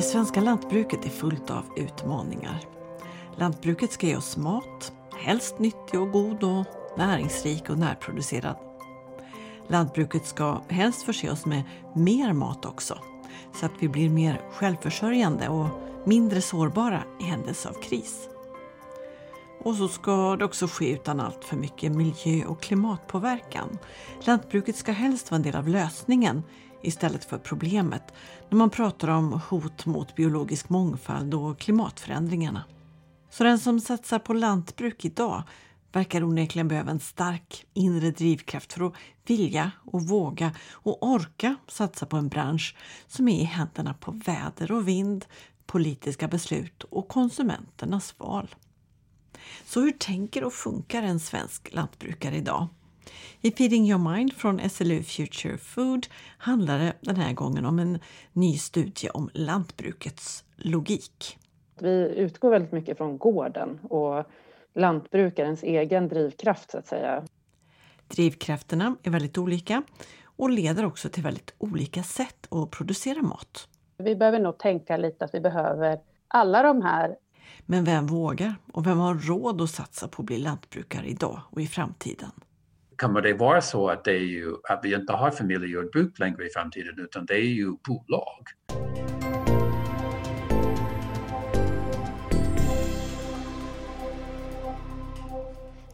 Det svenska lantbruket är fullt av utmaningar. Lantbruket ska ge oss mat, helst nyttig och god och näringsrik och närproducerad. Lantbruket ska helst förse oss med mer mat också, så att vi blir mer självförsörjande och mindre sårbara i händelse av kris. Och så ska det också ske utan allt för mycket miljö och klimatpåverkan. Lantbruket ska helst vara en del av lösningen istället för problemet när man pratar om hot mot biologisk mångfald och klimatförändringarna. Så den som satsar på lantbruk idag verkar onekligen behöva en stark inre drivkraft för att vilja och våga och orka satsa på en bransch som är i händerna på väder och vind, politiska beslut och konsumenternas val. Så hur tänker och funkar en svensk lantbrukare idag? I Feeding Your Mind från SLU Future Food handlar det den här gången om en ny studie om lantbrukets logik. Vi utgår väldigt mycket från gården och lantbrukarens egen drivkraft så att säga. Drivkrafterna är väldigt olika och leder också till väldigt olika sätt att producera mat. Vi behöver nog tänka lite att vi behöver alla de här. Men vem vågar och vem har råd att satsa på att bli lantbrukare idag och i framtiden? Kommer det vara så att, det är ju, att vi inte har familjejordbruk längre i framtiden utan det är ju bolag?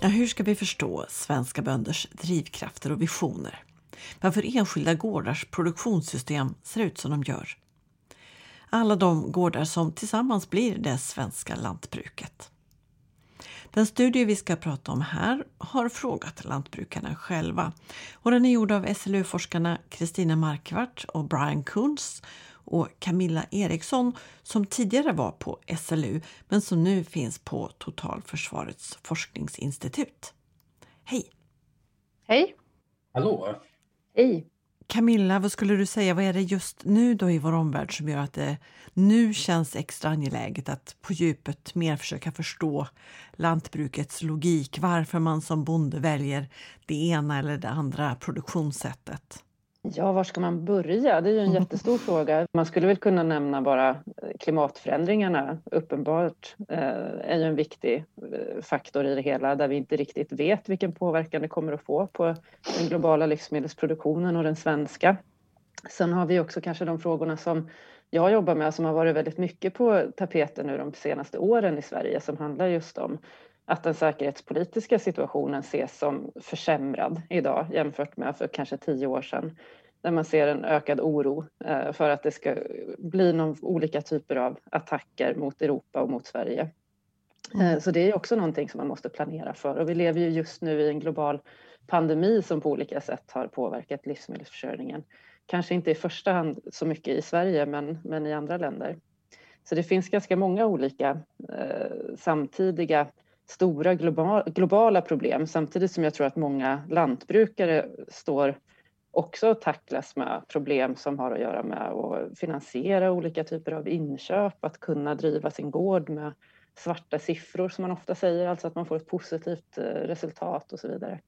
Ja, hur ska vi förstå svenska bönders drivkrafter och visioner? Varför enskilda gårdars produktionssystem ser ut som de gör? Alla de gårdar som tillsammans blir det svenska lantbruket. Den studie vi ska prata om här har frågat lantbrukarna själva och den är gjord av SLU-forskarna Kristina Markvart och Brian Kunz och Camilla Eriksson som tidigare var på SLU men som nu finns på Totalförsvarets forskningsinstitut. Hej! Hej! Hallå! Hej! Camilla, vad skulle du säga, vad är det just nu då i vår omvärld som gör att det nu känns extra angeläget att på djupet mer försöka förstå lantbrukets logik, varför man som bonde väljer det ena eller det andra produktionssättet? Ja, var ska man börja? Det är ju en jättestor fråga. Man skulle väl kunna nämna bara klimatförändringarna. Uppenbart eh, är ju en viktig faktor i det hela där vi inte riktigt vet vilken påverkan det kommer att få på den globala livsmedelsproduktionen och den svenska. Sen har vi också kanske de frågorna som jag jobbar med som har varit väldigt mycket på tapeten nu de senaste åren i Sverige som handlar just om att den säkerhetspolitiska situationen ses som försämrad idag jämfört med för kanske tio år sedan. Där man ser en ökad oro eh, för att det ska bli någon olika typer av attacker mot Europa och mot Sverige. Mm. Så det är också någonting som man måste planera för och vi lever ju just nu i en global pandemi som på olika sätt har påverkat livsmedelsförsörjningen. Kanske inte i första hand så mycket i Sverige men, men i andra länder. Så det finns ganska många olika eh, samtidiga stora globala problem samtidigt som jag tror att många lantbrukare står också och tacklas med problem som har att göra med att finansiera olika typer av inköp, att kunna driva sin gård med svarta siffror som man ofta säger, alltså att man får ett positivt eh, resultat och så vidare.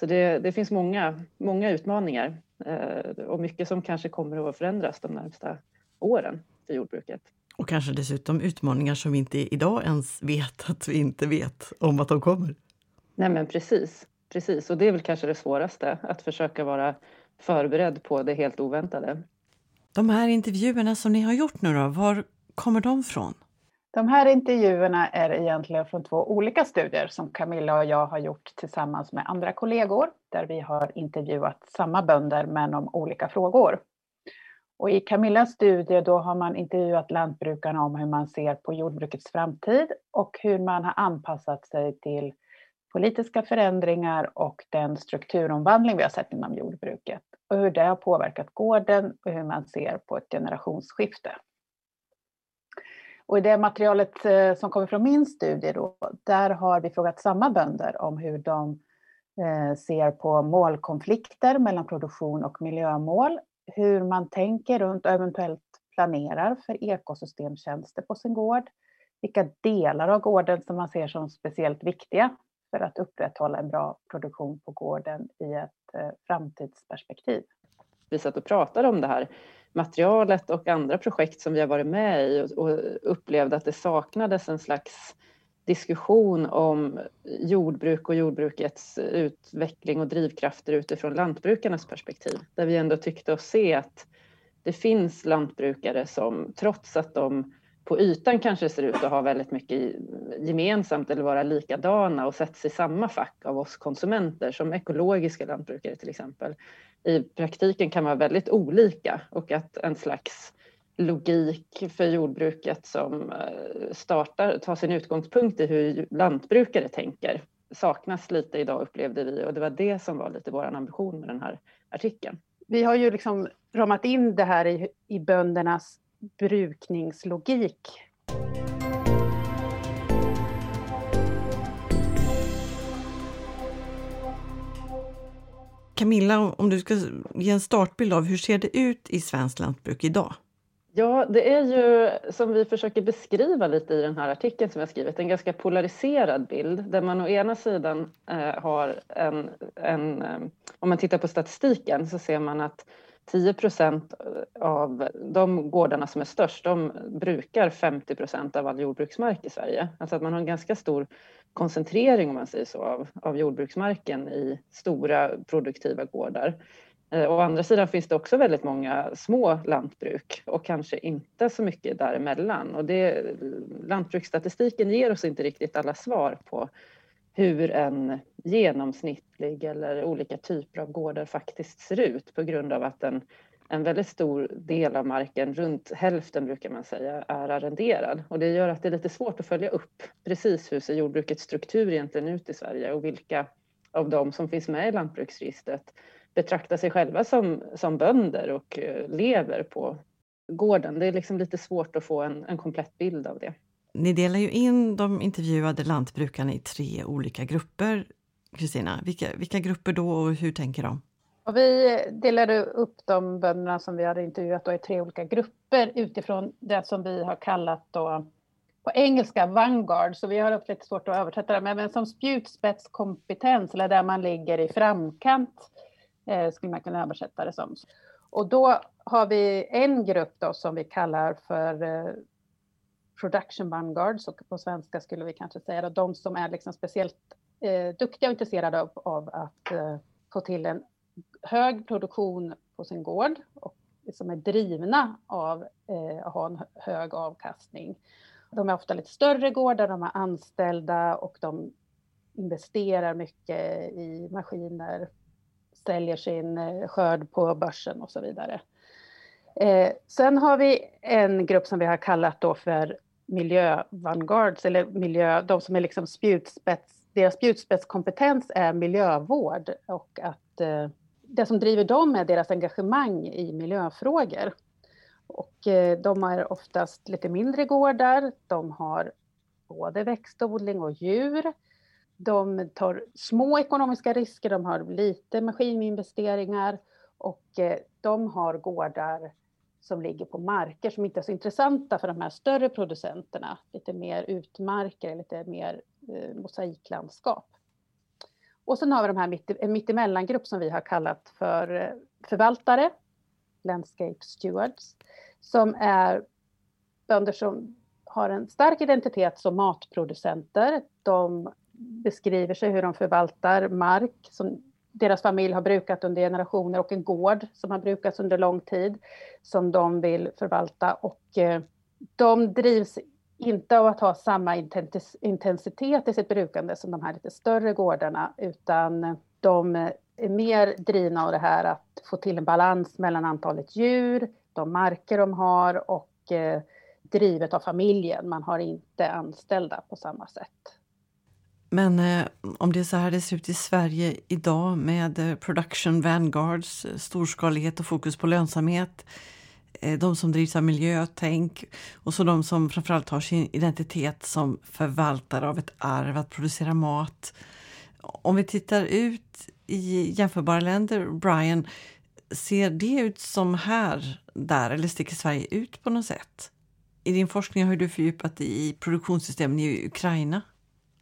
Så det, det finns många, många utmaningar eh, och mycket som kanske kommer att förändras de närmsta åren för jordbruket. Och kanske dessutom utmaningar som vi inte idag ens vet att vi inte vet om att de kommer. Nej men precis, precis. Och det är väl kanske det svåraste, att försöka vara förberedd på det helt oväntade. De här intervjuerna som ni har gjort nu då, var kommer de från? De här intervjuerna är egentligen från två olika studier som Camilla och jag har gjort tillsammans med andra kollegor, där vi har intervjuat samma bönder men om olika frågor. Och I Camillas studie då har man intervjuat lantbrukarna om hur man ser på jordbrukets framtid och hur man har anpassat sig till politiska förändringar och den strukturomvandling vi har sett inom jordbruket och hur det har påverkat gården och hur man ser på ett generationsskifte. Och I det materialet eh, som kommer från min studie då, där har vi frågat samma bönder om hur de eh, ser på målkonflikter mellan produktion och miljömål hur man tänker runt och eventuellt planerar för ekosystemtjänster på sin gård. Vilka delar av gården som man ser som speciellt viktiga för att upprätthålla en bra produktion på gården i ett eh, framtidsperspektiv. vi satt och pratade om det här materialet och andra projekt som vi har varit med i och, och upplevde att det saknades en slags diskussion om jordbruk och jordbrukets utveckling och drivkrafter utifrån lantbrukarnas perspektiv. Där vi ändå tyckte oss se att det finns lantbrukare som trots att de på ytan kanske ser ut att ha väldigt mycket gemensamt eller vara likadana och sätts i samma fack av oss konsumenter som ekologiska lantbrukare till exempel. I praktiken kan vara väldigt olika och att en slags logik för jordbruket som eh, startar, tar sin utgångspunkt i hur lantbrukare tänker saknas lite idag upplevde vi och det var det som var lite vår ambition med den här artikeln. Vi har ju liksom ramat in det här i, i böndernas brukningslogik. Camilla, om du ska ge en startbild av hur ser det ut i svenskt lantbruk idag? Ja, det är ju som vi försöker beskriva lite i den här artikeln som jag skrivit, en ganska polariserad bild där man å ena sidan eh, har en, en eh, om man tittar på statistiken så ser man att 10 procent eh, av de gårdarna som är störst, de brukar 50 procent av all jordbruksmark i Sverige. Alltså att man har en ganska stor koncentrering om man säger så av, av jordbruksmarken i stora produktiva gårdar. Eh, å andra sidan finns det också väldigt många små lantbruk och kanske inte så mycket däremellan. Och det, eh, lantbruksstatistiken ger oss inte riktigt alla svar på hur en genomsnittlig eller olika typer av gårdar faktiskt ser ut på grund av att en, en väldigt stor del av marken, runt hälften brukar man säga, är arrenderad. Och det gör att det är lite svårt att följa upp precis hur ser jordbrukets struktur egentligen ut i Sverige och vilka av dem som finns med i lantbruksregistret betraktar sig själva som, som bönder och eh, lever på gården. Det är liksom lite svårt att få en, en komplett bild av det. Ni delar ju in de intervjuade lantbrukarna i tre olika grupper. Kristina, vilka, vilka grupper då och hur tänker de? Och vi delade upp de bönderna som vi hade intervjuat då i tre olika grupper utifrån det som vi har kallat då på engelska vanguard, så vi har haft lite svårt att översätta det, men som spjutspetskompetens eller där man ligger i framkant eh, skulle man kunna översätta det som. Och då har vi en grupp då som vi kallar för eh, production vanguards och på svenska skulle vi kanske säga då, de som är liksom speciellt eh, duktiga och intresserade av, av att eh, få till en hög produktion på sin gård och som är drivna av eh, att ha en hög avkastning. De är ofta lite större gårdar, de är anställda och de investerar mycket i maskiner, säljer sin eh, skörd på börsen och så vidare. Eh, sen har vi en grupp som vi har kallat då för miljövanguards, eller miljö, de som är liksom spjutspets, deras spjutspetskompetens är miljövård och att eh, det som driver dem är deras engagemang i miljöfrågor. Och eh, de är oftast lite mindre gårdar, de har både växtodling och djur. De tar små ekonomiska risker, de har lite maskininvesteringar och eh, de har gårdar som ligger på marker som inte är så intressanta för de här större producenterna. Lite mer utmarker, lite mer eh, mosaiklandskap. Och sen har vi de här mitt, en mittemellangrupp som vi har kallat för eh, förvaltare, landscape stewards, som är bönder som har en stark identitet som matproducenter. De beskriver sig hur de förvaltar mark som deras familj har brukat under generationer och en gård som har brukats under lång tid som de vill förvalta och eh, de drivs inte av att ha samma intensitet i sitt brukande som de här lite större gårdarna utan de är mer drivna av det här att få till en balans mellan antalet djur, de marker de har och eh, drivet av familjen. Man har inte anställda på samma sätt. Men eh, om det är så här det ser ut i Sverige idag med eh, production vanguards, eh, storskalighet och fokus på lönsamhet. Eh, de som drivs av miljötänk och så de som framförallt har sin identitet som förvaltare av ett arv att producera mat. Om vi tittar ut i jämförbara länder, Brian, ser det ut som här, där eller sticker Sverige ut på något sätt? I din forskning har du fördjupat dig i produktionssystemen i Ukraina.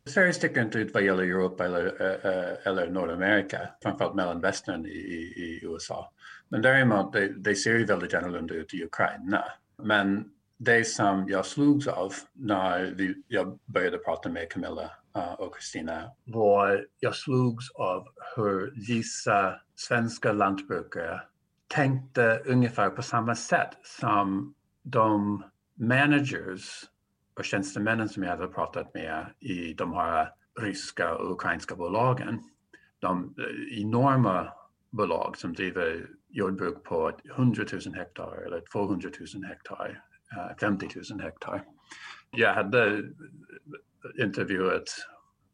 Sverige sticker inte typ ut vad gäller Europa eller, äh, eller Nordamerika, framförallt mellanvästern i, i, USA. Men däremot, det, det ser ju väldigt annorlunda ut i Ukraina. Men det som jag slogs av när vi, jag började prata med Camilla uh, och Kristina var jag slogs av hur vissa svenska lantbrukare tänkte ungefär på samma sätt som de managers och tjänstemännen som jag hade pratat med i de här ryska och ukrainska bolagen. De eh, enorma bolag som driver jordbruk på 100 000 hektar eller 200 000 hektar, eh, 50 000 hektar. Jag hade eh, intervjuat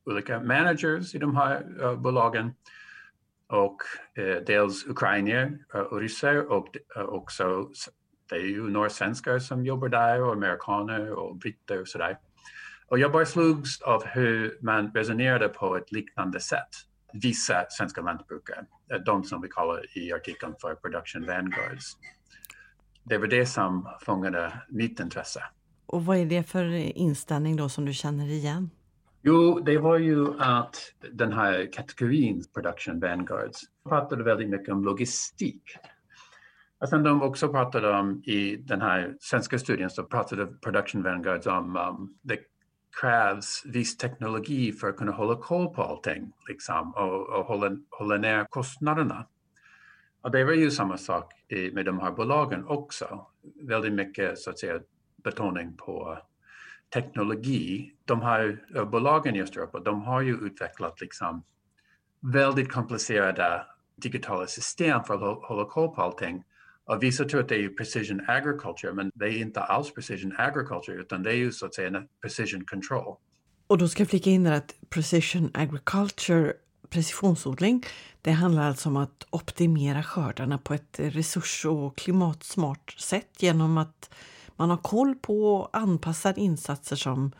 olika managers i de här uh, bolagen och uh, dels ukrainier och ryssar och också det är ju några svenskar som jobbar där och amerikaner och britter och sådär. Och jag bara slogs av hur man resonerade på ett liknande sätt. Vissa svenska lantbrukare, de som vi kallar i artikeln för production vanguards. Det var det som fångade mitt intresse. Och vad är det för inställning då som du känner igen? Jo, det var ju att den här kategorin production vanguards pratade väldigt mycket om logistik. Och sen de också pratade om i den här svenska studien så pratade Production Vanguards om um, det krävs viss teknologi för att kunna hålla koll på allting liksom, och, och hålla, hålla ner kostnaderna. Och det var ju samma sak i, med de här bolagen också. Väldigt mycket så att säga betoning på teknologi. De här eh, bolagen i Östeuropa, de har ju utvecklat liksom väldigt komplicerade digitala system för att hålla koll på allting och vissa tror att det är precision agriculture, men det är inte alls precision agriculture, utan det är ju så att säga precision control. Och då ska jag flika in att precision agriculture, precisionsodling, det handlar alltså om att optimera skördarna på ett resurs och klimatsmart sätt genom att man har koll på och anpassar insatser som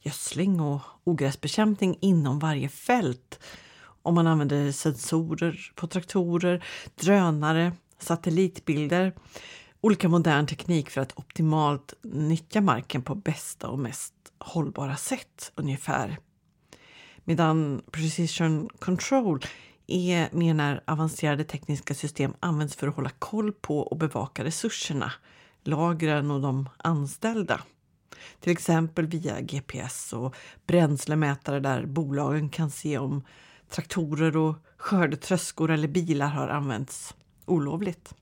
gödsling och ogräsbekämpning inom varje fält. Om man använder sensorer på traktorer, drönare, satellitbilder, olika modern teknik för att optimalt nyttja marken på bästa och mest hållbara sätt ungefär. Medan precision control är mer när avancerade tekniska system används för att hålla koll på och bevaka resurserna, lagren och de anställda. Till exempel via GPS och bränslemätare där bolagen kan se om traktorer och skördetröskor eller bilar har använts olovligt.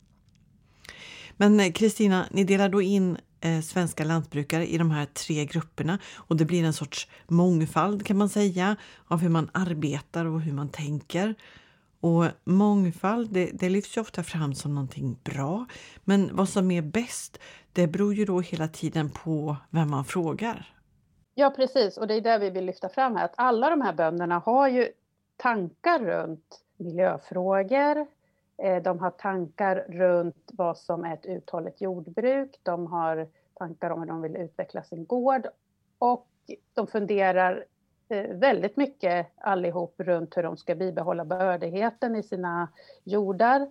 Men eh, Kristina, ni delar då in eh, svenska lantbrukare i de här tre grupperna och det blir en sorts mångfald kan man säga av hur man arbetar och hur man tänker. Och mångfald, det, det lyfts ju ofta fram som någonting bra. Men vad som är bäst, det beror ju då hela tiden på vem man frågar. Ja, precis. Och det är det vi vill lyfta fram här. Att alla de här bönderna har ju tankar runt miljöfrågor, Eh, de har tankar runt vad som är ett uthålligt jordbruk. De har tankar om hur de vill utveckla sin gård. Och de funderar eh, väldigt mycket allihop runt hur de ska bibehålla bördigheten i sina jordar.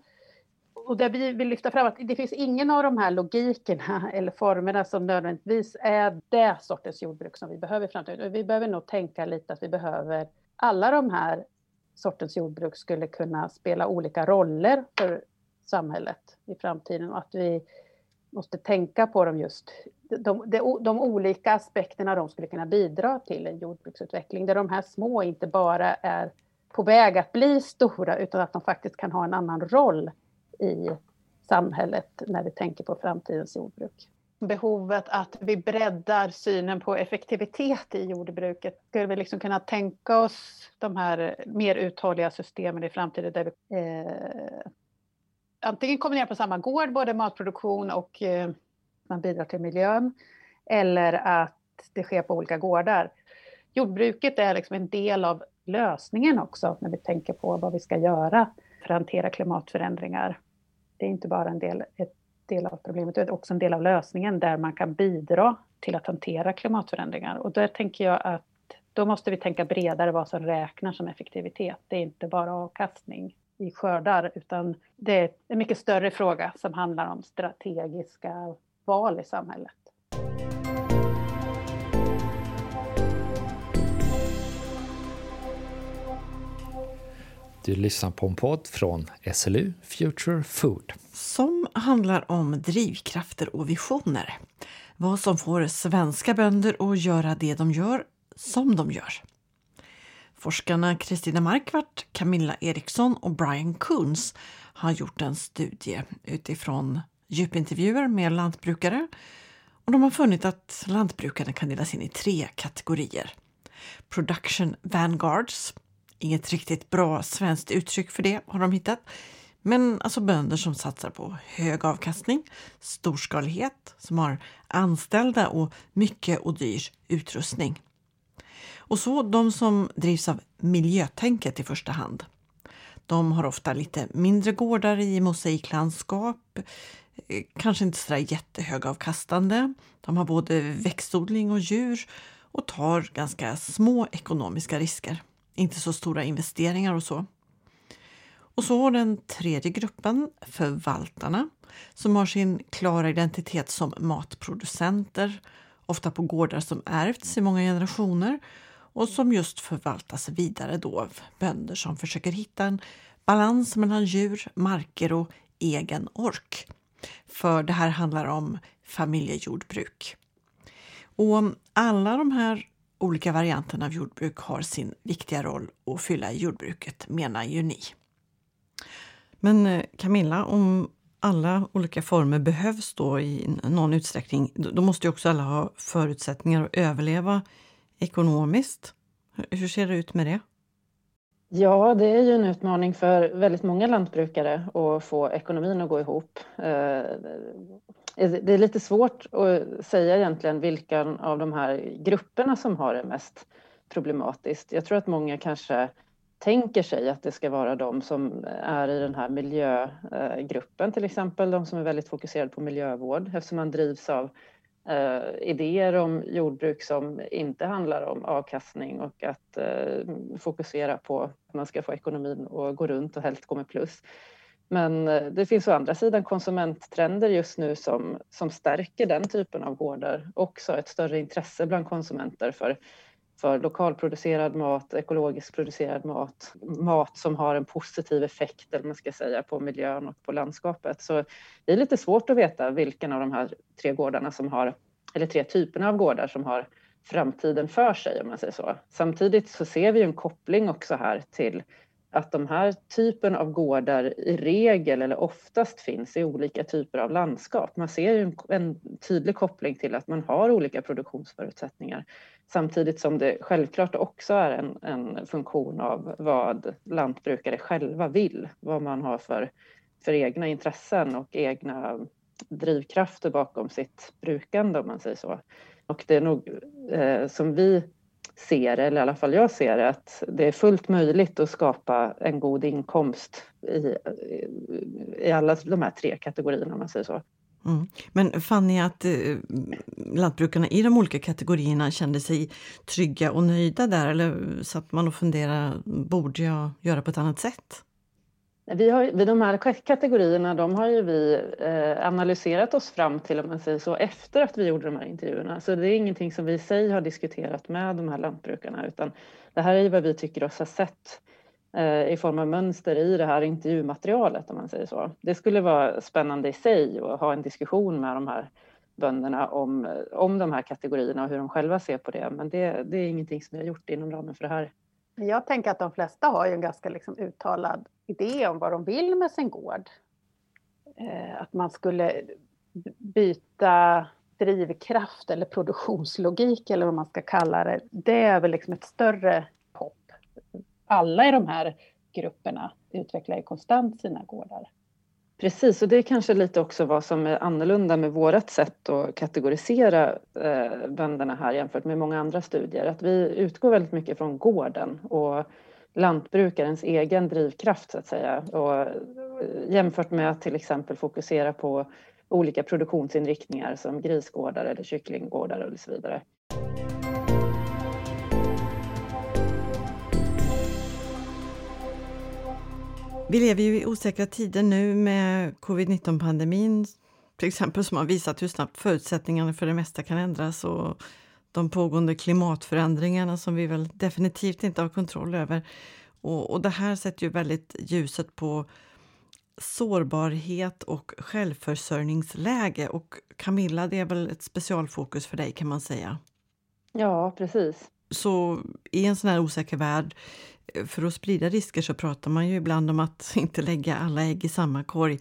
Och det vi vill lyfta fram att det finns ingen av de här logikerna eller formerna som nödvändigtvis är det sortens jordbruk som vi behöver i framtiden. Vi behöver nog tänka lite att vi behöver alla de här sortens jordbruk skulle kunna spela olika roller för samhället i framtiden. Och att vi måste tänka på dem just, de, de, de, olika aspekterna de skulle kunna bidra till en jordbruksutveckling, där de här små inte bara är på väg att bli stora, utan att de faktiskt kan ha en annan roll i samhället när vi tänker på framtidens jordbruk behovet att vi breddar synen på effektivitet i jordbruket. Skulle vi liksom kunna tänka oss de här mer uthålliga systemen i framtiden där vi eh, antingen kombinerar på samma gård både matproduktion och eh, man bidrar till miljön eller att det sker på olika gårdar. Jordbruket är liksom en del av lösningen också när vi tänker på vad vi ska göra för att hantera klimatförändringar. Det är inte bara en del, ett del av problemet och också en del av lösningen där man kan bidra till att hantera klimatförändringar. Och där tänker jag att då måste vi tänka bredare vad som räknas som effektivitet. Det är inte bara avkastning i skördar utan det är en mycket större fråga som handlar om strategiska val i samhället. Du lyssnar på en podd från SLU Future Food. Som handlar om drivkrafter och visioner. Vad som får svenska bönder att göra det de gör som de gör. Forskarna Kristina Markvart, Camilla Eriksson och Brian Kunz har gjort en studie utifrån djupintervjuer med lantbrukare och de har funnit att lantbrukarna kan delas in i tre kategorier. Production Vanguards, inget riktigt bra svenskt uttryck för det har de hittat, men alltså bönder som satsar på hög avkastning, storskalighet, som har anställda och mycket och dyr utrustning. Och så de som drivs av miljötänket i första hand. De har ofta lite mindre gårdar i mosaiklandskap, eh, kanske inte sådär jättehögavkastande. De har både växtodling och djur och tar ganska små ekonomiska risker. Inte så stora investeringar och så. Och så den tredje gruppen, förvaltarna, som har sin klara identitet som matproducenter, ofta på gårdar som ärvts i många generationer och som just förvaltas vidare då av bönder som försöker hitta en balans mellan djur, marker och egen ork. För det här handlar om familjejordbruk. Och alla de här olika varianterna av jordbruk har sin viktiga roll att fylla i jordbruket, menar ju ni. Men eh, Camilla, om alla olika former behövs då i någon utsträckning, då måste ju också alla ha förutsättningar att överleva ekonomiskt. Hur ser det ut med det? Ja, det är ju en utmaning för väldigt många lantbrukare att få ekonomin att gå ihop. Det är lite svårt att säga egentligen vilken av de här grupperna som har det mest problematiskt. Jag tror att många kanske tänker sig att det ska vara de som är i den här miljögruppen till exempel, de som är väldigt fokuserade på miljövård eftersom man drivs av eh, idéer om jordbruk som inte handlar om avkastning och att eh, fokusera på att man ska få ekonomin att gå runt och helst gå med plus. Men eh, det finns å andra sidan konsumenttrender just nu som, som stärker den typen av gårdar också, ett större intresse bland konsumenter för, för lokalproducerad mat, ekologiskt producerad mat, mat som har en positiv effekt eller man ska säga, på miljön och på landskapet. Så det är lite svårt att veta vilken av de här tre gårdarna som har, eller tre typerna av gårdar som har framtiden för sig om man säger så. Samtidigt så ser vi en koppling också här till att de här typen av gårdar i regel eller oftast finns i olika typer av landskap. Man ser ju en, tydlig koppling till att man har olika produktionsförutsättningar samtidigt som det självklart också är en, en funktion av vad lantbrukare själva vill, vad man har för, för egna intressen och egna drivkrafter bakom sitt brukande om man säger så. Och det är nog eh, som vi ser, eller i alla fall jag ser att det är fullt möjligt att skapa en god inkomst i, i alla de här tre kategorierna om man säger så. Mm. Men fann ni att eh, lantbrukarna i de olika kategorierna kände sig trygga och nöjda där eller satt man och funderade, borde jag göra på ett annat sätt? Vi har, vid de här kategorierna de har ju vi eh, analyserat oss fram till, om man säger så, efter att vi gjorde de här intervjuerna. Så det är ingenting som vi i sig har diskuterat med de här lantbrukarna, utan det här är ju vad vi tycker oss ha sett eh, i form av mönster i det här intervjumaterialet, om man säger så. Det skulle vara spännande i sig att ha en diskussion med de här bönderna om, om de här kategorierna och hur de själva ser på det. Men det, det är ingenting som vi har gjort inom ramen för det här jag tänker att de flesta har ju en ganska liksom uttalad idé om vad de vill med sin gård. Eh, att man skulle byta drivkraft eller produktionslogik eller vad man ska kalla det. Det är väl liksom ett större hopp. Alla i de här grupperna utvecklar ju konstant sina gårdar. Precis, och det är kanske lite också vad som är annorlunda med vårt sätt att kategorisera eh, bönderna här jämfört med många andra studier. Att vi utgår väldigt mycket från gården och lantbrukarens egen drivkraft så att säga. Och eh, jämfört med att till exempel fokusera på olika produktionsinriktningar som grisgårdar eller kycklinggårdar och så vidare. Vi lever ju i osäkra tider nu med covid-19 pandemin till exempel som har visat hur snabbt förutsättningarna för det mesta kan ändras och de pågående klimatförändringarna som vi väl definitivt inte har kontroll över. Och, och det här sätter ju väldigt ljuset på sårbarhet och självförsörjningsläge. Och Camilla, det är väl ett specialfokus för dig kan man säga? Ja, precis. Så i en sån här osäker värld, för att sprida risker så pratar man ju ibland om att inte lägga alla ägg i samma korg.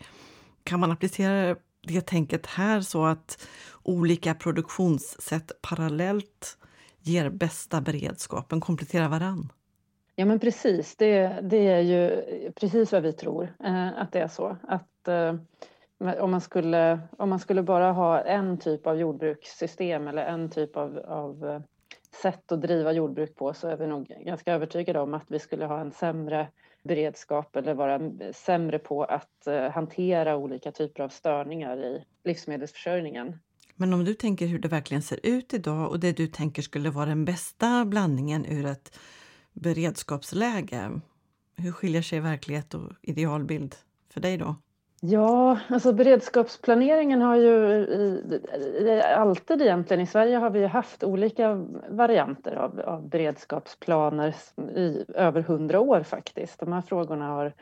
Kan man applicera det tänket här så att olika produktionssätt parallellt ger bästa beredskapen, kompletterar varann? Ja men precis, det, det är ju precis vad vi tror eh, att det är så. Att eh, om, man skulle, om man skulle bara ha en typ av jordbrukssystem eller en typ av, av eh, sätt att driva jordbruk på så är vi nog ganska övertygade om att vi skulle ha en sämre beredskap eller vara sämre på att eh, hantera olika typer av störningar i livsmedelsförsörjningen. Men om du tänker hur det verkligen ser ut idag och det du tänker skulle vara den bästa blandningen ur ett beredskapsläge. Hur skiljer sig verklighet och idealbild för dig då? Ja, alltså beredskapsplaneringen har ju i, alltid egentligen i Sverige har vi haft olika varianter av, av beredskapsplaner i över hundra år faktiskt. De här frågorna har,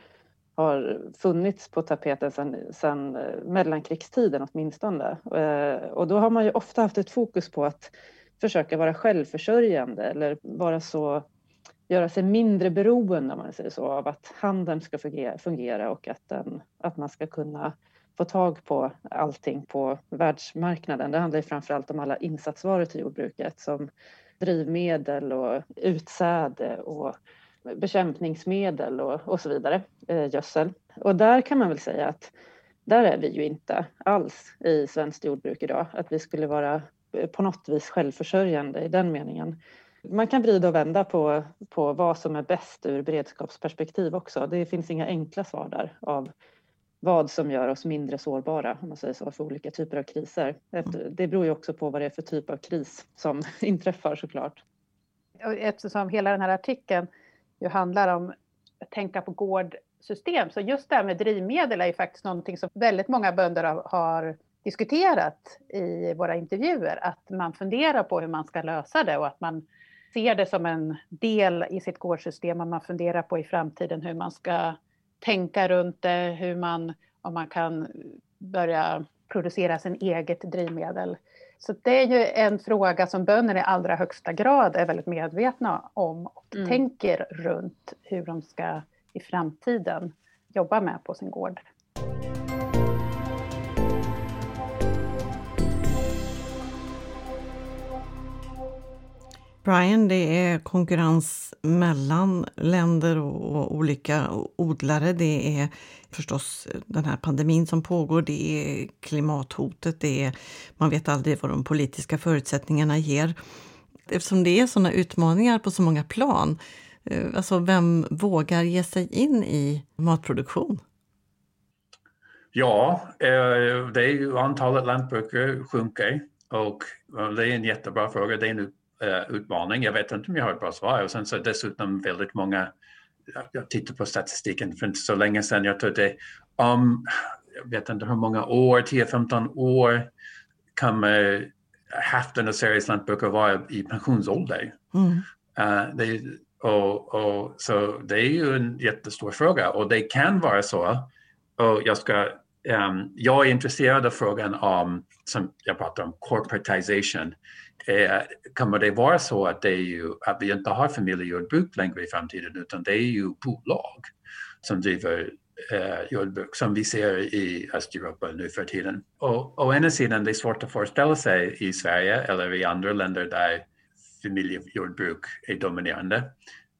har funnits på tapeten sedan eh, mellankrigstiden åtminstone. Eh, och då har man ju ofta haft ett fokus på att försöka vara självförsörjande eller vara så göra sig mindre beroende om man säger så, av att handeln ska fungera och att, den, att man ska kunna få tag på allting på världsmarknaden. Det handlar ju framförallt om alla insatsvaror till jordbruket som drivmedel och utsäde och bekämpningsmedel och, och så vidare, eh, gödsel. Och där kan man väl säga att där är vi ju inte alls i svenskt jordbruk idag, att vi skulle vara eh, på något vis självförsörjande i den meningen. Man kan vrida och vända på, på vad som är bäst ur beredskapsperspektiv också. Det finns inga enkla svar där av vad som gör oss mindre sårbara om man säger så, för olika typer av kriser. Mm. Det beror ju också på vad det är för typ av kris som inträffar såklart. Eftersom hela den här artikeln ju handlar om att tänka på gårdsystem, så just det här med drivmedel är ju faktiskt någonting som väldigt många bönder har diskuterat i våra intervjuer, att man funderar på hur man ska lösa det och att man ser det som en del i sitt gårdssystem och man funderar på i framtiden hur man ska tänka runt det, hur man, om man kan börja producera sin eget drivmedel. Så det är ju en fråga som bönder i allra högsta grad är väldigt medvetna om och mm. tänker runt hur de ska i framtiden jobba med på sin gård. Brian, det är konkurrens mellan länder och olika odlare. Det är förstås den här pandemin som pågår, det är klimathotet, det är, man vet aldrig vad de politiska förutsättningarna ger. Eftersom det är sådana utmaningar på så många plan, eh, alltså vem vågar ge sig in i matproduktion? Ja, eh, det är ju antalet lantbrukare sjunker och det är en jättebra fråga. Det är nu uh, utmaning. Jag vet inte om jag har ett bra svar. Och sen så dessutom väldigt många, jag tittar på statistiken för inte så länge sedan, jag tror det om, jag vet inte hur många år, 10-15 år kommer hälften av Sveriges lantbrukare vara i pensionsålder. Mm. Uh, det, och, och, så det är ju en jättestor fråga och det kan vara så, och jag ska Um, jag är intresserad av frågan om, som jag pratar om, corporatization eh, kommer det vara så att, det är ju, att vi inte har familjejordbruk längre i framtiden utan det är ju bolag som driver eh, jordbruk som vi ser i Östeuropa nu för tiden. Och å ena sidan det är svårt att föreställa sig i Sverige eller i andra länder där familjejordbruk är dominerande.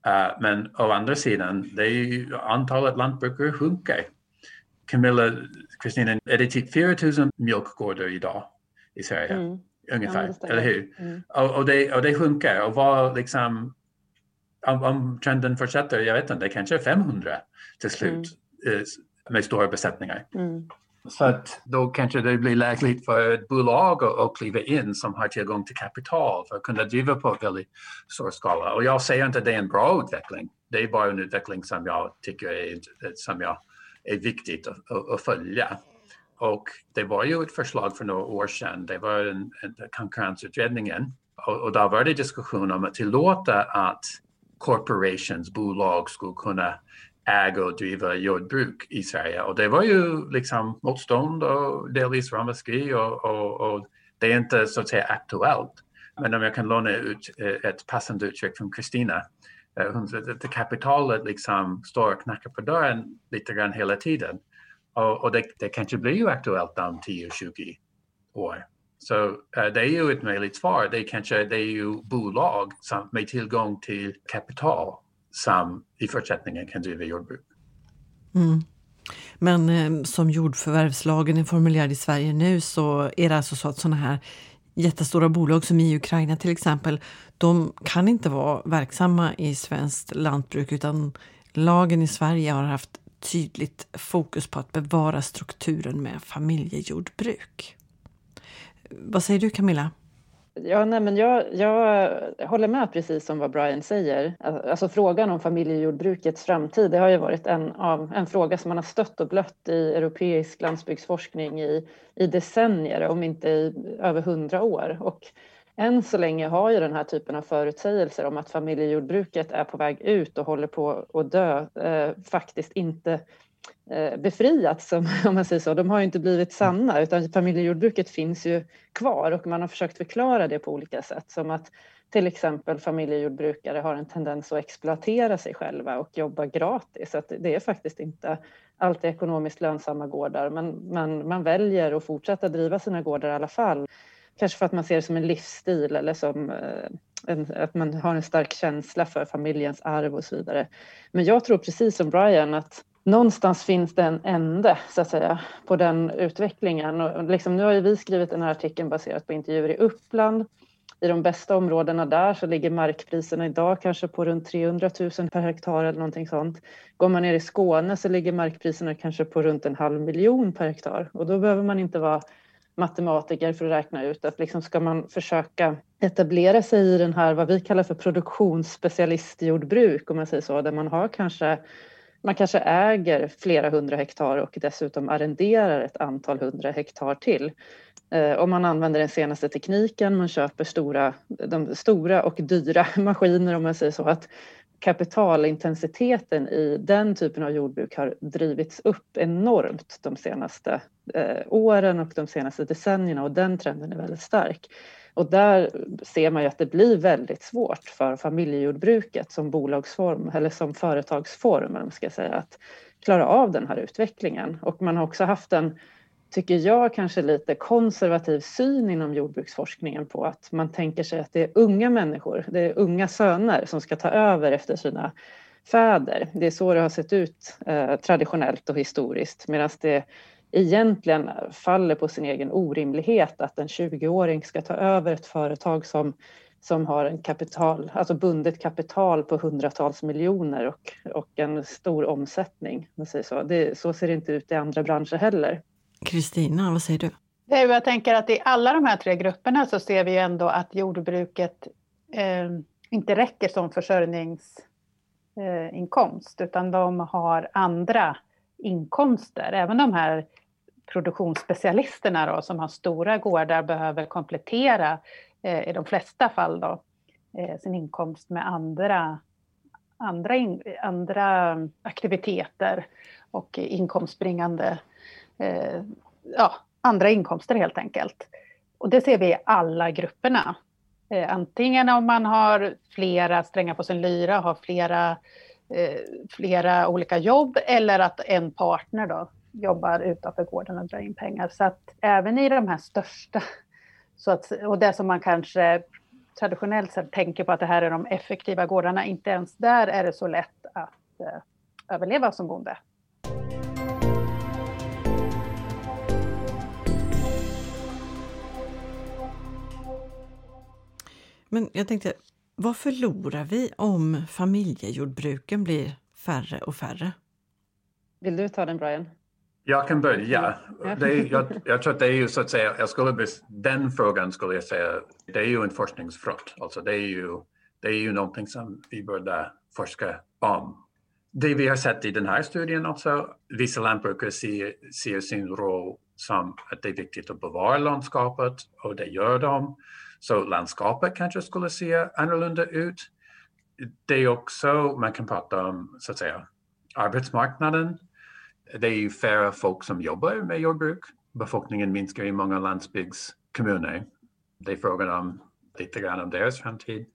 Uh, men å andra sidan, det är ju, antalet lantbrukare sjunker. Camilla, Kristina, är det typ 4 000 mjölkgårdar idag i Sverige? Mm ungefär, ja, eller hur? Mm. Och, och, det, och det sjunker och vad liksom om, om, trenden fortsätter, jag vet inte, kanske 500 till slut mm. Eh, med stora besättningar. Mm. Så att då kanske det blir lägligt för ett bolag att, att kliva in som har tillgång till kapital för att kunna driva på väldigt stor skala. Och jag säger inte att det är en bra utveckling. Det är bara en utveckling som jag tycker är, som jag, är viktigt att, att, att följa. Och det var ju ett förslag för några år sedan, det var en, en konkurrensutredningen och, och där var det diskussion om att tillåta att corporations, bolag skulle kunna äga och driva jordbruk i Sverige. Och det var ju liksom motstånd och delvis ramaskri och, och, och, det är inte så att säga aktuellt. Men om jag kan låna ut eh, ett passande uttryck från Kristina. Eh, hon sa att kapitalet liksom står och knackar på dörren lite grann hela tiden. Och, och det, det kanske blir ju aktuellt om 10-20 år. Så uh, det är ju ett möjligt svar. Det, kanske, det är ju bolag som, med tillgång till kapital som i fortsättningen kan driva jordbruk. Mm. Men eh, som jordförvärvslagen är formulerad i Sverige nu så är det alltså så att sådana här jättestora bolag som i Ukraina till exempel, de kan inte vara verksamma i svenskt lantbruk utan lagen i Sverige har haft tydligt fokus på att bevara strukturen med familjejordbruk. Vad säger du Camilla? Ja, nej, men jag, jag håller med precis som vad Brian säger. Alltså frågan om familjejordbrukets framtid, det har ju varit en, av, en fråga som man har stött och blött i europeisk landsbygdsforskning i, i decennier, om inte i över hundra år. Och än så länge har ju den här typen av förutsägelser om att familjejordbruket är på väg ut och håller på att dö eh, faktiskt inte Eh, befriats, om man säger så. De har inte blivit sanna, utan familjejordbruket finns ju kvar och man har försökt förklara det på olika sätt, som att till exempel familjejordbrukare har en tendens att exploatera sig själva och jobba gratis. Så det är faktiskt inte alltid ekonomiskt lönsamma gårdar, men, men man väljer att fortsätta driva sina gårdar i alla fall. Kanske för att man ser det som en livsstil eller som eh, en, att man har en stark känsla för familjens arv och så vidare. Men jag tror precis som Brian att någonstans finns det en ände så att säga, på den utvecklingen. Och liksom, nu har ju vi skrivit den här artikeln baserat på intervjuer i Uppland. I de bästa områdena där så ligger markpriserna idag kanske på runt 300 000 per hektar eller någonting sånt. Går man ner i Skåne så ligger markpriserna kanske på runt en halv miljon per hektar och då behöver man inte vara matematiker för att räkna ut att liksom ska man försöka etablera sig i den här vad vi kallar för produktionsspecialistjordbruk om man säger så, där man har kanske man kanske äger flera hundra hektar och dessutom arrenderar ett antal hundra hektar till. Eh, om man använder den senaste tekniken, man köper stora, de stora och dyra maskiner om man säger så, att kapitalintensiteten i den typen av jordbruk har drivits upp enormt de senaste eh, åren och de senaste decennierna och den trenden är väldigt stark. Och där ser man ju att det blir väldigt svårt för familjejordbruket som bolagsform eller som företagsform, man ska säga, att klara av den här utvecklingen. Och man har också haft en, tycker jag, kanske lite konservativ syn inom jordbruksforskningen på att man tänker sig att det är unga människor, det är unga söner som ska ta över efter sina fäder. Det är så det har sett ut eh, traditionellt och historiskt medan det egentligen faller på sin egen orimlighet att en 20-åring ska ta över ett företag som, som har en kapital, alltså bundet kapital på hundratals miljoner och, och en stor omsättning. Så. Det, så ser det inte ut i andra branscher heller. Kristina, vad säger du? Jag tänker att i alla de här tre grupperna så ser vi ju ändå att jordbruket eh, inte räcker som försörjningsinkomst eh, utan de har andra inkomster. Även de här produktionsspecialisterna då, som har stora gårdar behöver komplettera eh, i de flesta fall då, eh, sin inkomst med andra, andra, in, andra aktiviteter och inkomstbringande, eh, ja, andra inkomster helt enkelt. Och det ser vi i alla grupperna. Eh, antingen om man har flera strängar på sin lyra, har flera, eh, flera olika jobb eller att en partner då jobbar utanför gården och drar in pengar. Så att även i de här största, så att, och det som man kanske traditionellt sett tänker på att det här är de effektiva gårdarna, inte ens där är det så lätt att eh, överleva som bonde. Men jag tänkte, vad förlorar vi om familjejordbruken blir färre och färre? Vill du ta den Brian? Jag kan börja. Det är, jag, jag, tror att det är ju så att säga, jag skulle, den frågan skulle jag säga, det är ju en forskningsfront. Alltså det är ju, det är ju någonting som vi borde forska om. Det vi har sett i den här studien också, vissa lantbrukare ser, ser sin roll som att det är viktigt att bevara landskapet och det gör de. Så landskapet kanske skulle se annorlunda ut. det är också, man kan prata om så att säga arbetsmarknaden. Det är ju färre folk som jobbar med jordbruk. Befolkningen minskar i många landsbygdskommuner. Det är frågan om lite grann om deras framtid.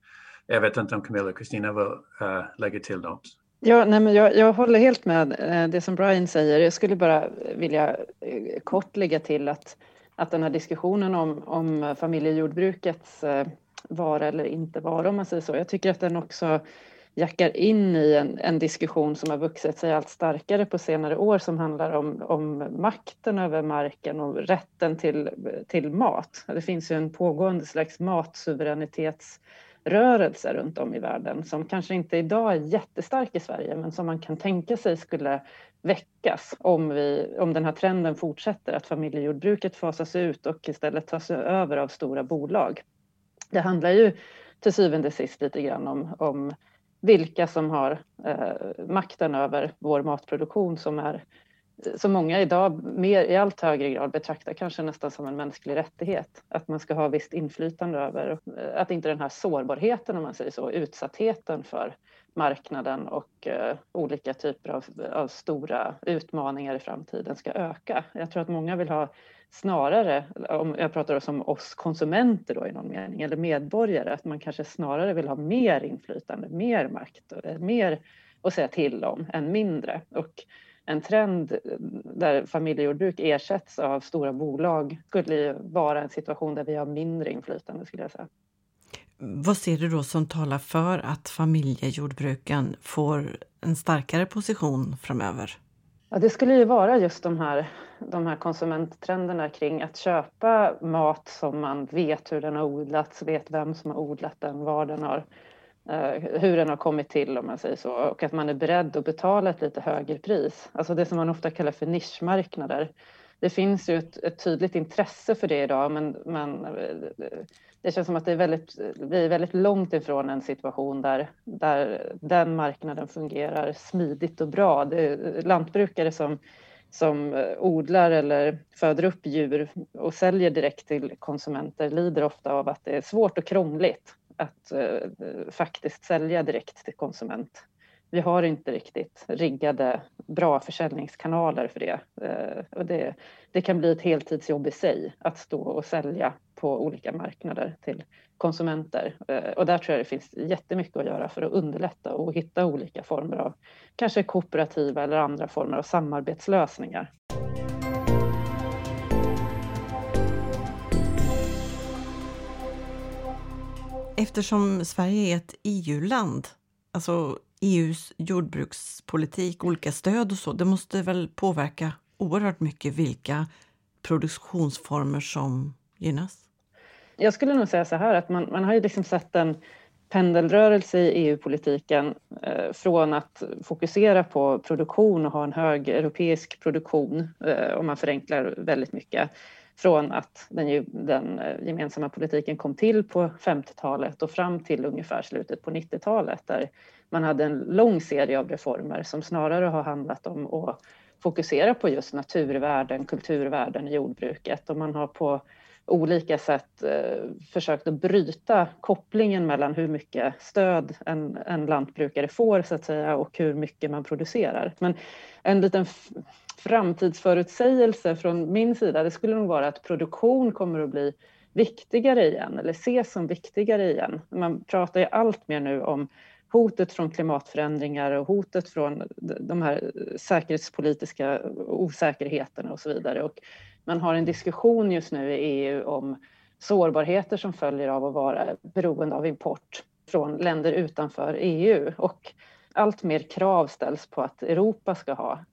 Jag vet inte om Camilla och Kristina vill uh, lägga till något. Ja, nej, men jag, jag håller helt med eh, det som Brian säger. Jag skulle bara vilja eh, kort lägga till att, att den här diskussionen om, om familjejordbrukets eh, vara eller inte vara om man säger så. Jag tycker att den också jackar in i en, en, diskussion som har vuxit sig allt starkare på senare år som handlar om, om makten över marken och rätten till, till mat. Det finns ju en pågående slags matsuveränitets rörelse runt om i världen som kanske inte idag är jättestark i Sverige men som man kan tänka sig skulle väckas om, vi, om den här trenden fortsätter, att familjejordbruket fasas ut och istället tas över av stora bolag. Det handlar ju till syvende och sist lite grann om, om vilka som har eh, makten över vår matproduktion som är som många idag mer, i allt högre grad betraktar kanske nästan som en mänsklig rättighet. Att man ska ha visst inflytande över, eh, att inte den här sårbarheten om man säger så, utsattheten för marknaden och eh, olika typer av, av, stora utmaningar i framtiden ska öka. Jag tror att många vill ha snarare, om jag pratar om oss konsumenter då i någon mening, eller medborgare, att man kanske snarare vill ha mer inflytande, mer makt, eh, mer att säga till om än mindre. Och en trend där familjejordbruk ersätts av stora bolag skulle ju vara en situation där vi har mindre inflytande skulle jag säga. Vad ser du då som talar för att familjejordbruken får en starkare position framöver? Ja, det skulle ju vara just de här, de här konsumenttrenderna kring att köpa mat som man vet hur den har odlats, vet vem som har odlat den, var den har, Eh, hur den har kommit till om man säger så och att man är beredd att betala ett lite högre pris. Alltså det som man ofta kallar för nischmarknader. Det finns ju ett, ett tydligt intresse för det idag men, men eh, det känns som att det är väldigt, vi är väldigt långt ifrån en situation där, där den marknaden fungerar smidigt och bra. Det är lantbrukare som, som eh, odlar eller föder upp djur och säljer direkt till konsumenter lider ofta av att det är svårt och krångligt att eh, faktiskt sälja direkt till konsument. Vi har inte riktigt riggade bra försäljningskanaler för det. Eh, och det, det kan bli ett heltidsjobb i sig att stå och sälja på olika marknader till konsumenter. Eh, och där tror jag det finns jättemycket att göra för att underlätta och hitta olika former av kanske kooperativa eller andra former av samarbetslösningar. Eftersom Sverige är ett EU-land, alltså EUs jordbrukspolitik, olika stöd och så, det måste väl påverka oerhört mycket vilka produktionsformer som gynnas? jag skulle nog säga så här att man, man har ju liksom sett en pendelrörelse i EU-politiken eh, från att fokusera på produktion och ha en hög europeisk produktion, eh, om man förenklar väldigt mycket, från att den, den eh, gemensamma politiken kom till på 50-talet och fram till ungefär slutet på 90-talet där man hade en lång serie av reformer som snarare har handlat om att fokusera på just naturvärden, kulturvärden i jordbruket. Och man har på olika sätt eh, försökt att bryta kopplingen mellan hur mycket stöd en, en lantbrukare får så att säga och hur mycket man producerar. Men en liten framtidsförutsägelse från min sida, det skulle nog vara att produktion kommer att bli viktigare igen eller ses som viktigare igen. Man pratar ju allt mer nu om hotet från klimatförändringar och hotet från de här säkerhetspolitiska osäkerheterna och så vidare. Och man har en diskussion just nu i EU om sårbarheter som följer av att vara beroende av import från länder utanför EU och allt mer krav ställs på att Europa ska ha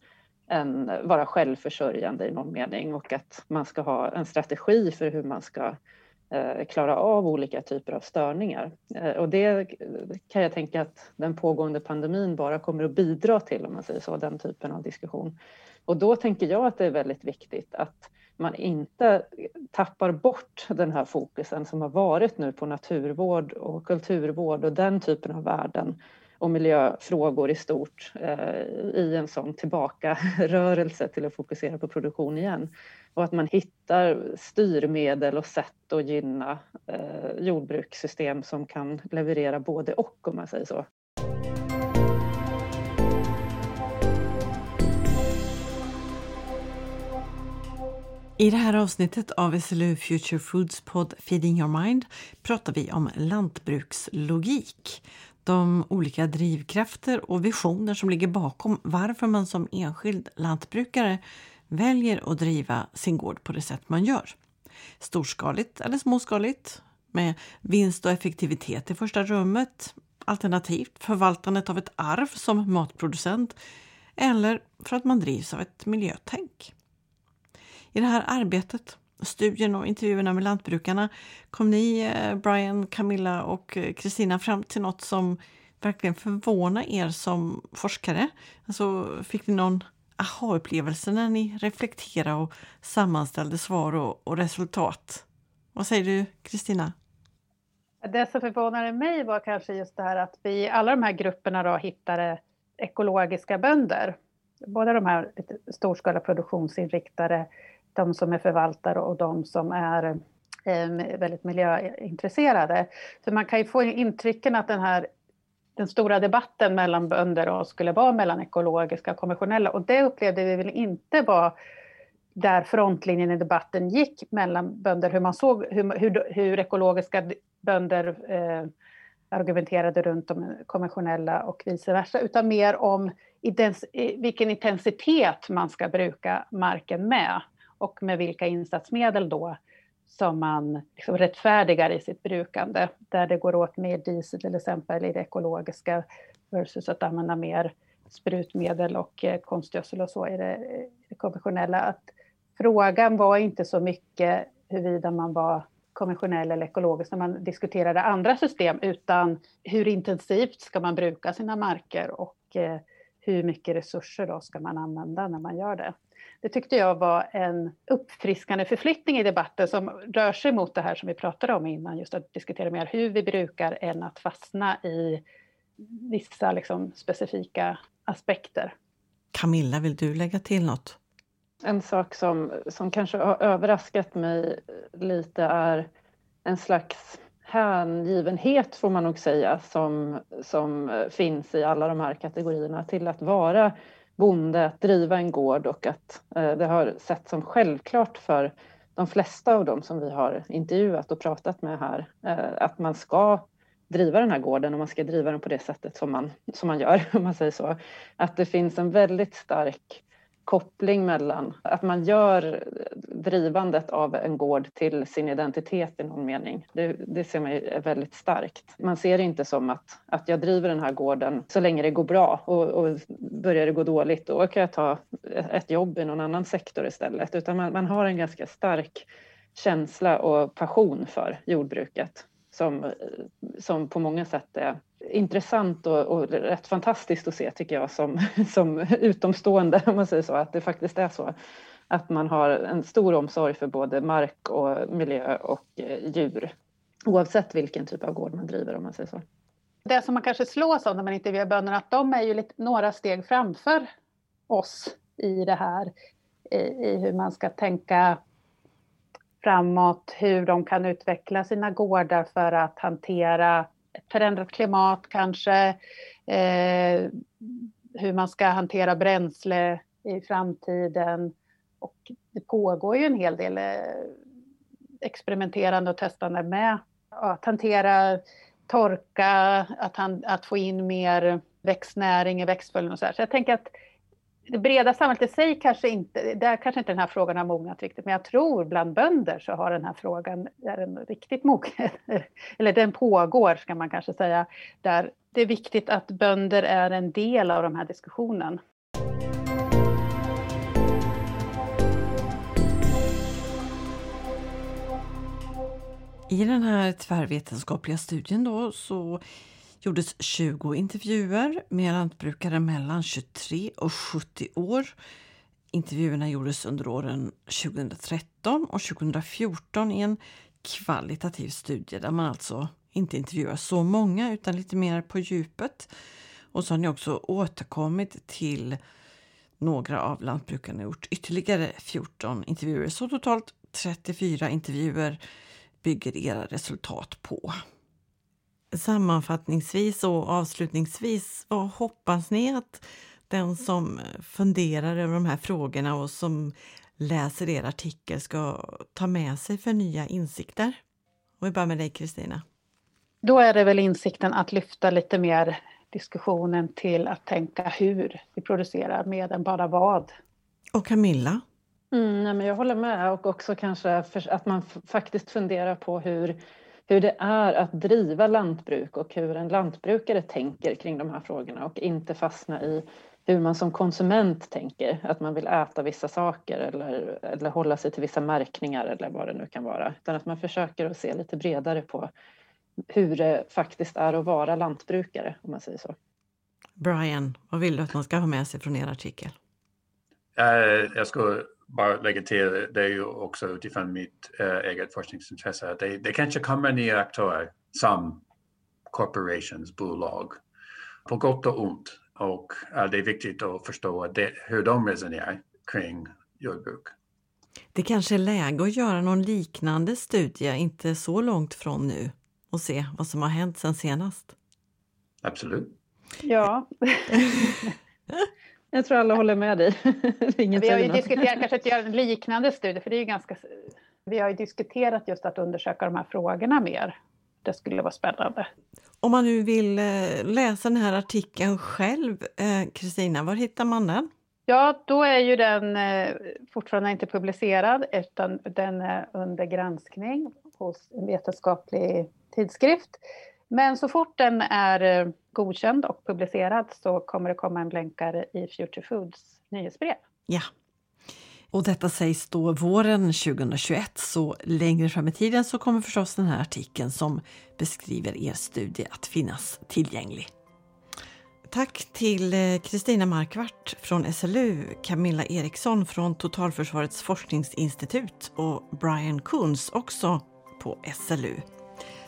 en, vara självförsörjande i någon mening och att man ska ha en strategi för hur man ska Eh, klara av olika typer av störningar. Eh, och det kan jag tänka att den pågående pandemin bara kommer att bidra till, om man säger så, den typen av diskussion. Och då tänker jag att det är väldigt viktigt att man inte tappar bort den här fokusen som har varit nu på naturvård och kulturvård och den typen av värden och miljöfrågor i stort eh, i en sån tillbakarörelse till att fokusera på produktion igen. och att man hittar styrmedel och sätt att gynna eh, jordbrukssystem som kan leverera både och om man säger så. I det här avsnittet av SLU Future Foods podd Feeding Your Mind pratar vi om lantbrukslogik. De olika drivkrafter och visioner som ligger bakom varför man som enskild lantbrukare väljer att driva sin gård på det sätt man gör. Storskaligt eller småskaligt, med vinst och effektivitet i första rummet, alternativt förvaltandet av ett arv som matproducent eller för att man drivs av ett miljötänk. I det här arbetet, studien och intervjuerna med lantbrukarna kom ni, eh, Brian, Camilla och eh, Kristina fram till något som verkligen förvånar er som forskare. Alltså, fick ni någon aha-upplevelse när ni reflekterade och sammanställde svar och, och resultat? Vad säger du, Kristina? Det som förvånade mig var kanske just det här att vi i alla de här grupperna då hittade ekologiska bönder. Både de här storskaliga produktionsinriktade de som är förvaltare och de som är eh, väldigt miljöintresserade. För man kan ju få intrycken att den här den stora debatten mellan bönder och skulle vara mellan ekologiska och konventionella. Och det upplevde vi väl inte var där frontlinjen i debatten gick mellan bönder, hur man såg hur, hur, hur ekologiska bönder eh, argumenterade runt de konventionella och vice versa, utan mer om eh, vilken intensitet man ska bruka marken med och med vilka insatsmedel då som man liksom rättfärdigar i sitt brukande. Där det går åt mer diesel till exempel i det ekologiska versus att använda mer sprutmedel och eh, konstgödsel och så i det, det konventionella. Att frågan var inte så mycket huruvida man var konventionell eller ekologisk när man diskuterade andra system utan hur intensivt ska man bruka sina marker och eh, hur mycket resurser då ska man använda när man gör det. Det tyckte jag var en uppfriskande förflyttning i debatten som rör sig mot det här som vi pratade om innan, just att diskutera mer hur vi brukar än att fastna i vissa liksom, specifika aspekter. Camilla, vill du lägga till något? En sak som, som kanske har överraskat mig lite är en slags hängivenhet får man nog säga som, som finns i alla de här kategorierna till att vara bonde att driva en gård och att eh, det har sett som självklart för de flesta av dem som vi har intervjuat och pratat med här eh, att man ska driva den här gården och man ska driva den på det sättet som man, som man gör, om man säger så. Att det finns en väldigt stark koppling mellan att man gör drivandet av en gård till sin identitet i någon mening. Det, det ser man är väldigt starkt. Man ser det inte som att, att jag driver den här gården så länge det går bra och, och börjar det gå dåligt då kan jag ta ett jobb i någon annan sektor istället. Utan man, man har en ganska stark känsla och passion för jordbruket som, som på många sätt är intressant och, och rätt fantastiskt att se tycker jag som, som utomstående om man säger så, att det faktiskt är så. Att man har en stor omsorg för både mark och miljö och eh, djur. Oavsett vilken typ av gård man driver om man säger så. Det som man kanske slås av när man intervjuar bönderna, att de är ju lite, några steg framför oss i det här. I, i hur man ska tänka framåt, hur de kan utveckla sina gårdar för att hantera ett förändrat klimat kanske, eh, hur man ska hantera bränsle i framtiden. Och det pågår ju en hel del eh, experimenterande och testande med att hantera torka, att, han, att få in mer växtnäring i växtföljden och så här. Så jag tänker att det breda samhället i sig kanske inte, där kanske inte den här frågan har mognat riktigt, men jag tror bland bönder så har den här frågan, är den riktigt mogen, eller den pågår ska man kanske säga, där det är viktigt att bönder är en del av den här diskussionen. I den här tvärvetenskapliga studien då så gjordes 20 intervjuer med lantbrukare mellan 23 och 70 år. Intervjuerna gjordes under åren 2013 och 2014 i en kvalitativ studie där man alltså inte intervjuar så många utan lite mer på djupet. Och så har ni också återkommit till Några av lantbrukarna gjort ytterligare 14 intervjuer, så totalt 34 intervjuer bygger era resultat på. Sammanfattningsvis och avslutningsvis, vad hoppas ni att den som funderar över de här frågorna och som läser er artikel ska ta med sig för nya insikter? Och vi börjar med dig Kristina. Då är det väl insikten att lyfta lite mer diskussionen till att tänka hur vi producerar mer än bara vad. Och Camilla? Mm, nej, men jag håller med och också kanske att man faktiskt funderar på hur, hur det är att driva lantbruk och hur en lantbrukare tänker kring de här frågorna och inte fastna i hur man som konsument tänker, att man vill äta vissa saker eller, eller hålla sig till vissa märkningar eller vad det nu kan vara, utan att man försöker att se lite bredare på hur det faktiskt är att vara lantbrukare, om man säger så. Brian, vad vill du att man ska ha med sig från er artikel? Uh, jag skulle bara lägga till, det är ju också utifrån mitt uh, eget forskningsintresse, att det, det kanske kommer nya aktörer som corporations, bolag, på gott och ont. Och uh, det är viktigt att förstå det, hur de resonerar kring jordbruk. Det kanske är läge att göra någon liknande studie, inte så långt från nu, och se vad som har hänt sen senast. Absolut. Ja. Jag tror alla håller med dig. vi har ju diskuterat kanske att göra en liknande studie, för det är ju ganska... Vi har ju diskuterat just att undersöka de här frågorna mer. Det skulle vara spännande. Om man nu vill eh, läsa den här artikeln själv, eh, Kristina, var hittar man den? Ja, då är ju den eh, fortfarande inte publicerad utan den är under granskning hos en vetenskaplig tidskrift. Men så fort den är eh, godkänd och publicerad så kommer det komma en blänkare i Future Foods nyhetsbrev. Ja. Och detta sägs då våren 2021, så längre fram i tiden så kommer förstås den här artikeln som beskriver er studie att finnas tillgänglig. Tack till eh, Kristina Markvart från SLU, Camilla Eriksson från Totalförsvarets forskningsinstitut och Brian Kunz också på SLU.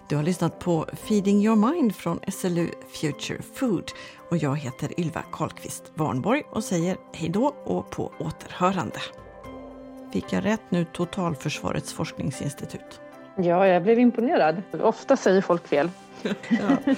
Du har lyssnat på Feeding your mind från SLU Future Food och jag heter Ylva Karlqvist Warnborg och säger hej då och på återhörande. Fick jag rätt nu, Totalförsvarets forskningsinstitut? Ja, jag blev imponerad. Ofta säger folk fel. ja.